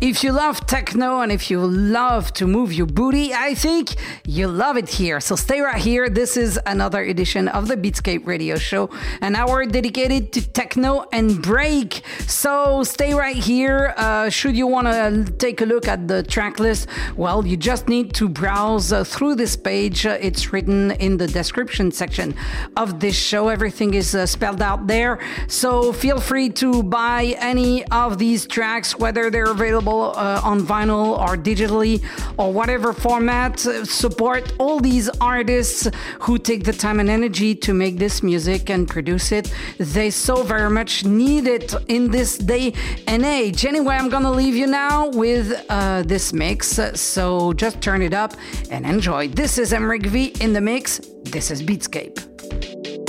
If you love techno and if you love to move your booty, I think you love it here. So stay right here. This is another edition of the Beatscape radio show, an hour dedicated to techno and break. So stay right here. Uh, should you want to take a look at the track list, well, you just need to browse uh, through this page. Uh, it's written in the description section of this show. Everything is uh, spelled out there. So feel free to buy any of these tracks, whether they're available available uh, on vinyl or digitally or whatever format. Support all these artists who take the time and energy to make this music and produce it. They so very much need it in this day and age. Anyway, I'm gonna leave you now with uh, this mix. So just turn it up and enjoy. This is Emeric V in the mix. This is Beatscape.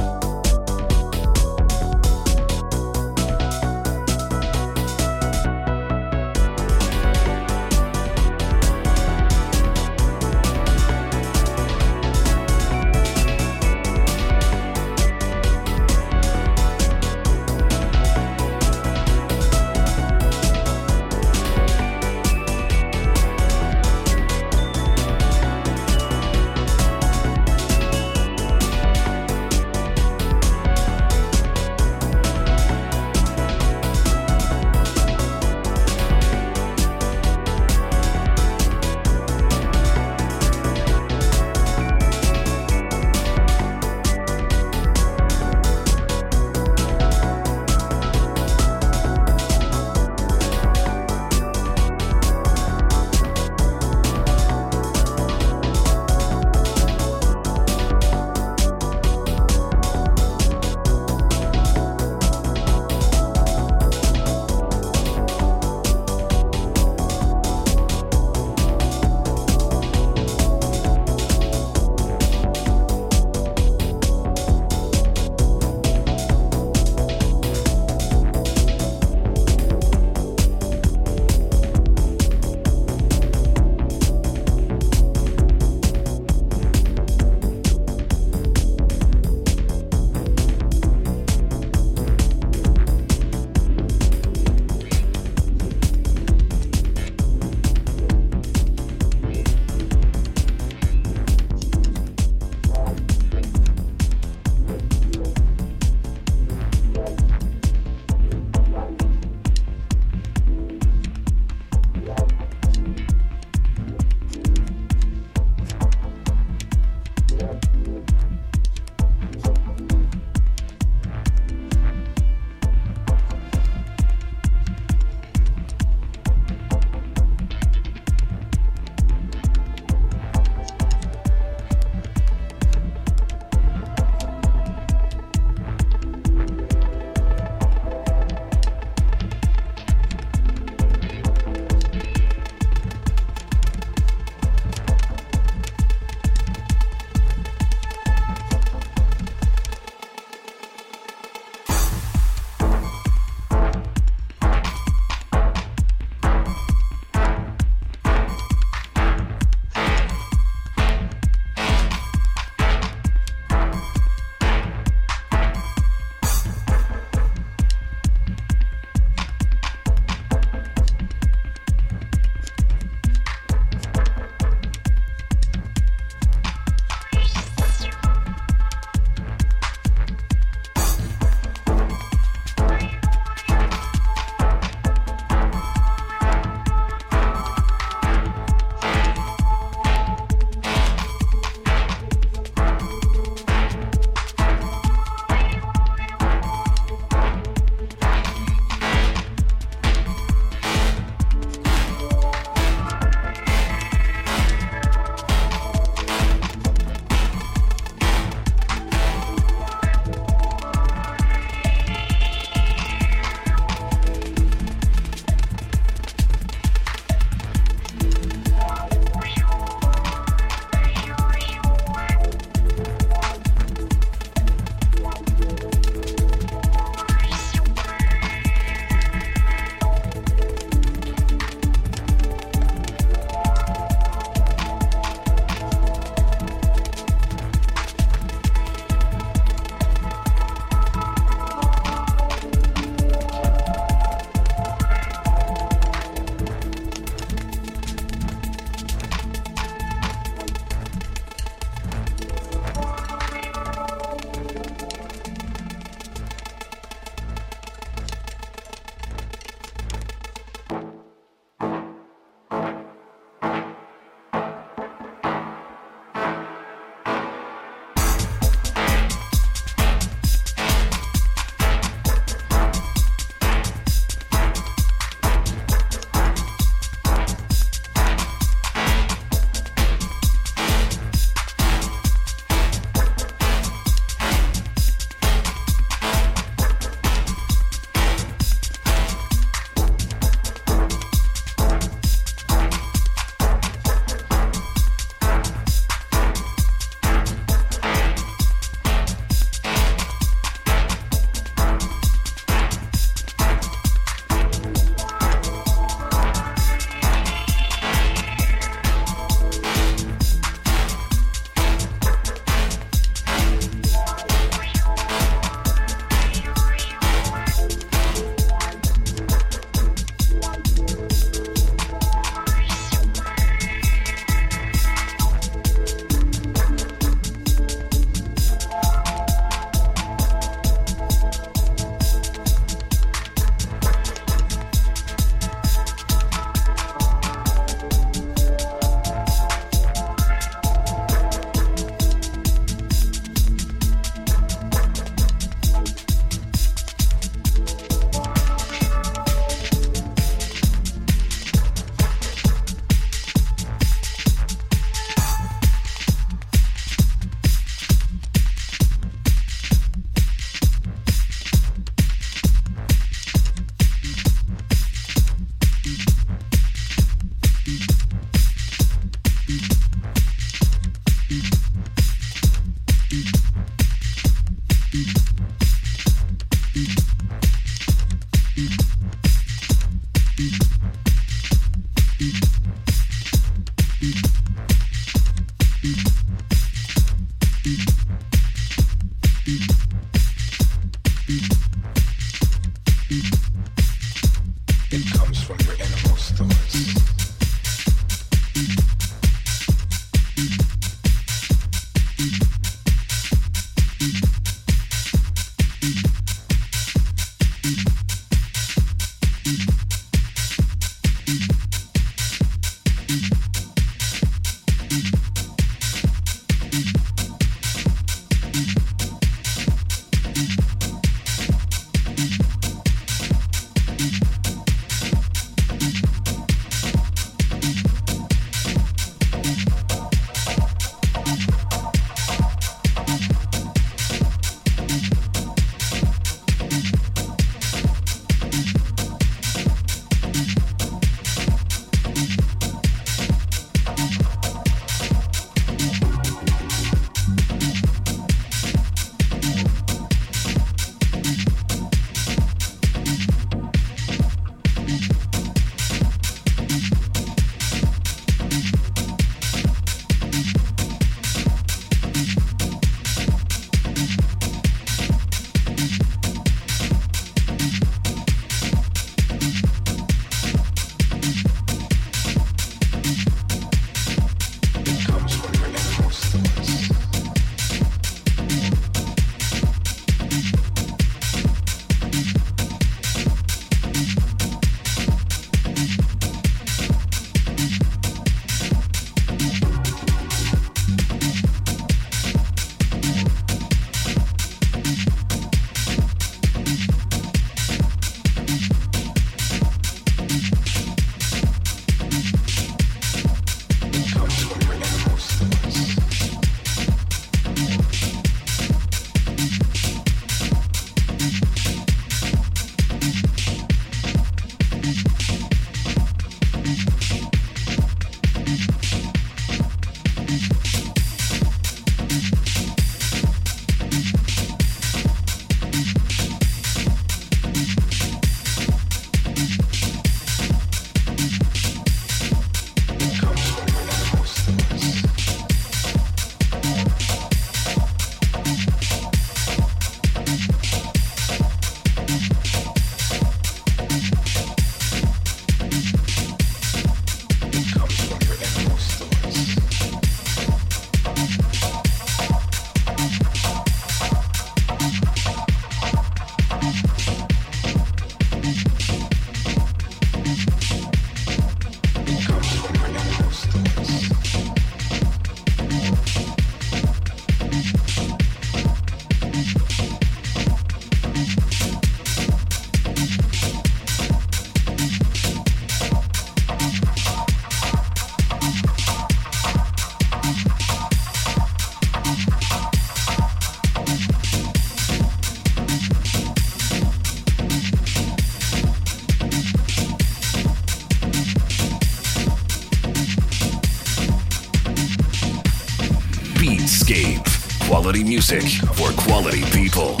Music for quality people.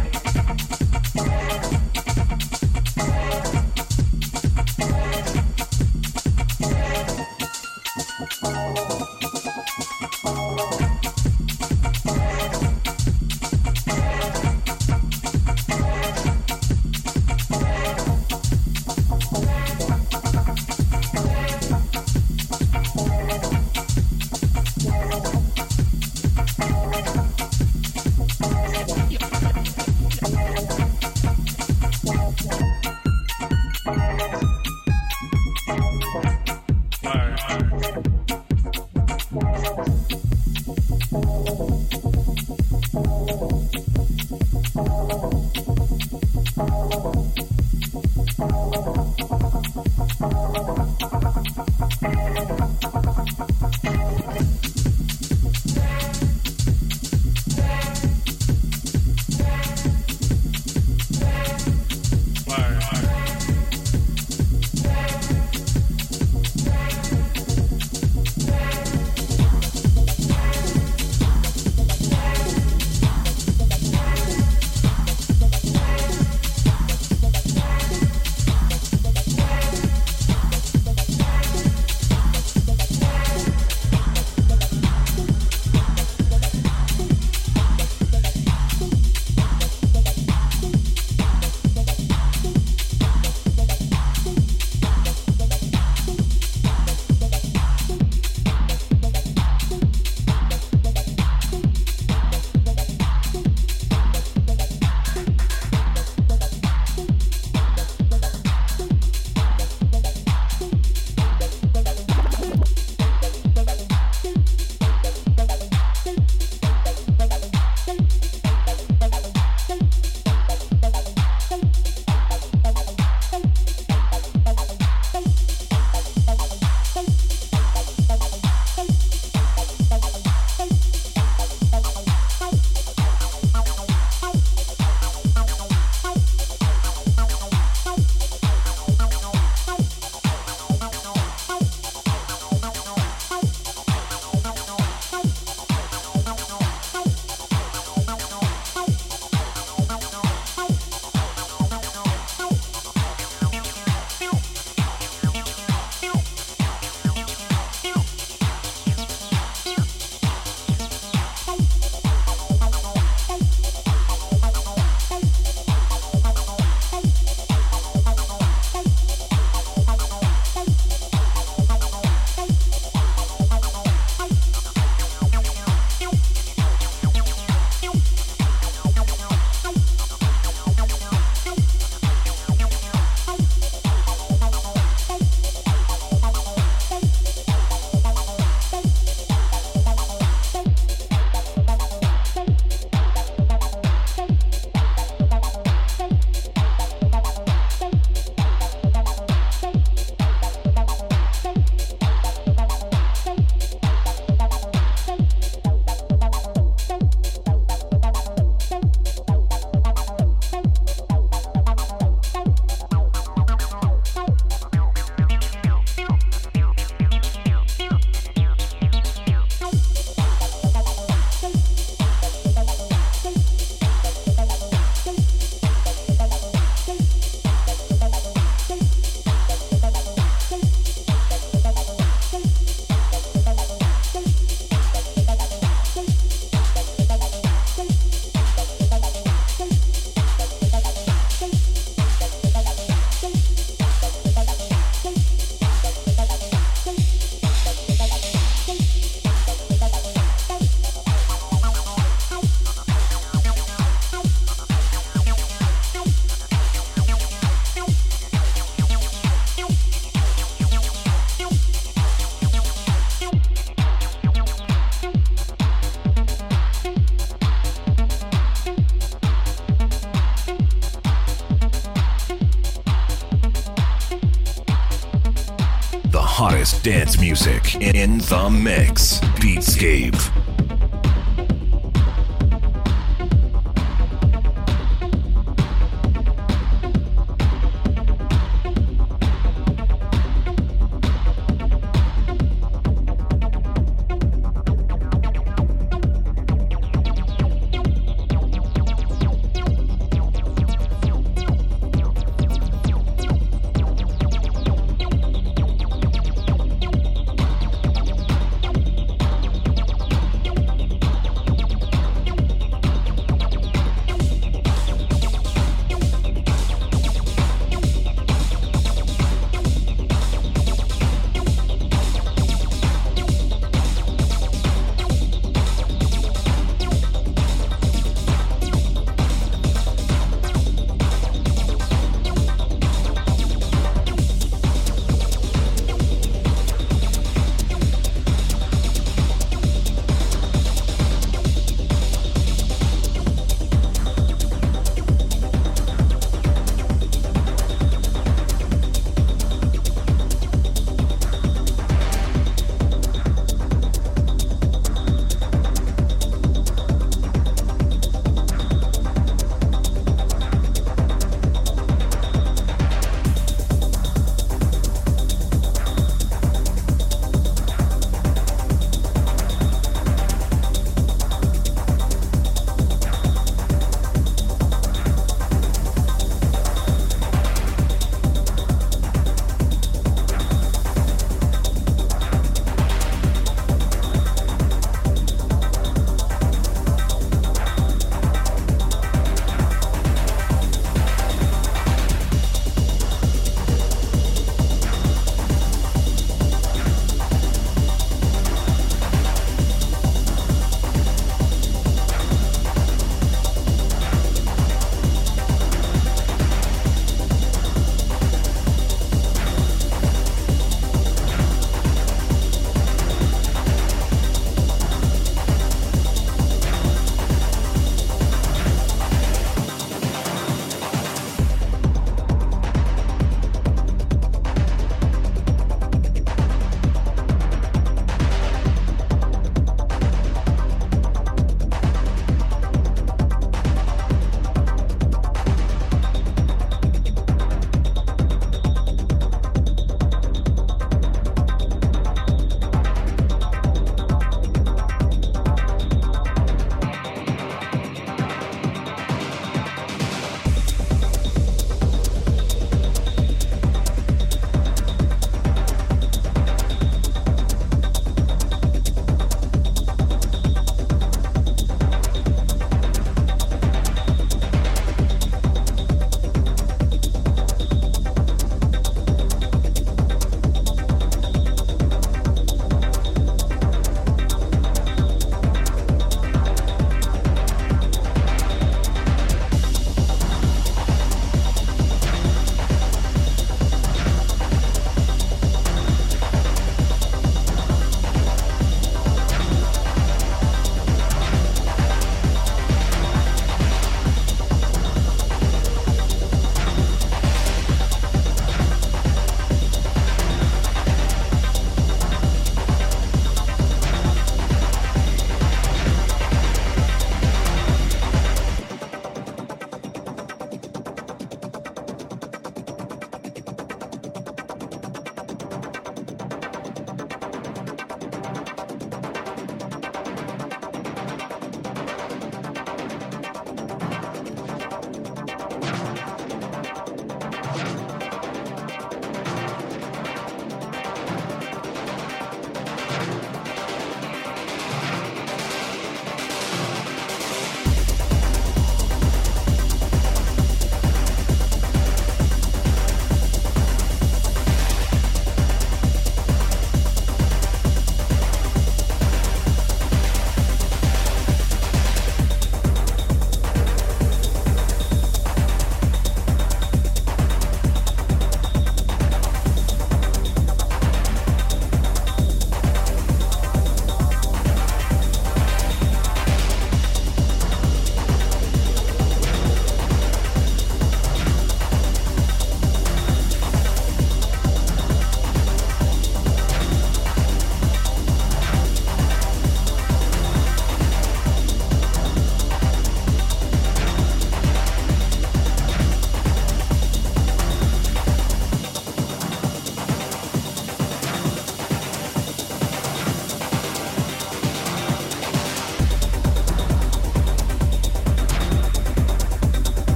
hottest dance music in the mix. Beatscape.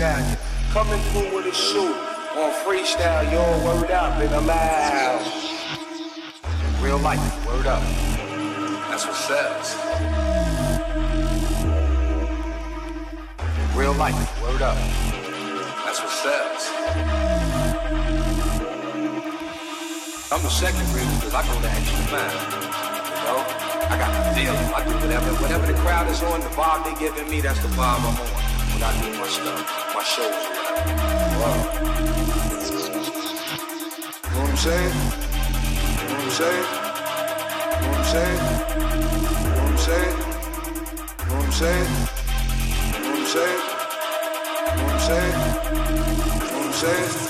Coming through with a suit on freestyle, yo, word up the mouth. Real life, word up. That's what sells. Real life, word up. That's what sells. I'm the second reason because I go the extra mile. You know? I got the feeling. I do whatever, whatever the crowd is on, the vibe they giving me, that's the vibe I'm on. What I'm saying? What I'm saying? What I'm saying? What I'm saying? What I'm saying? What I'm saying? What I'm saying?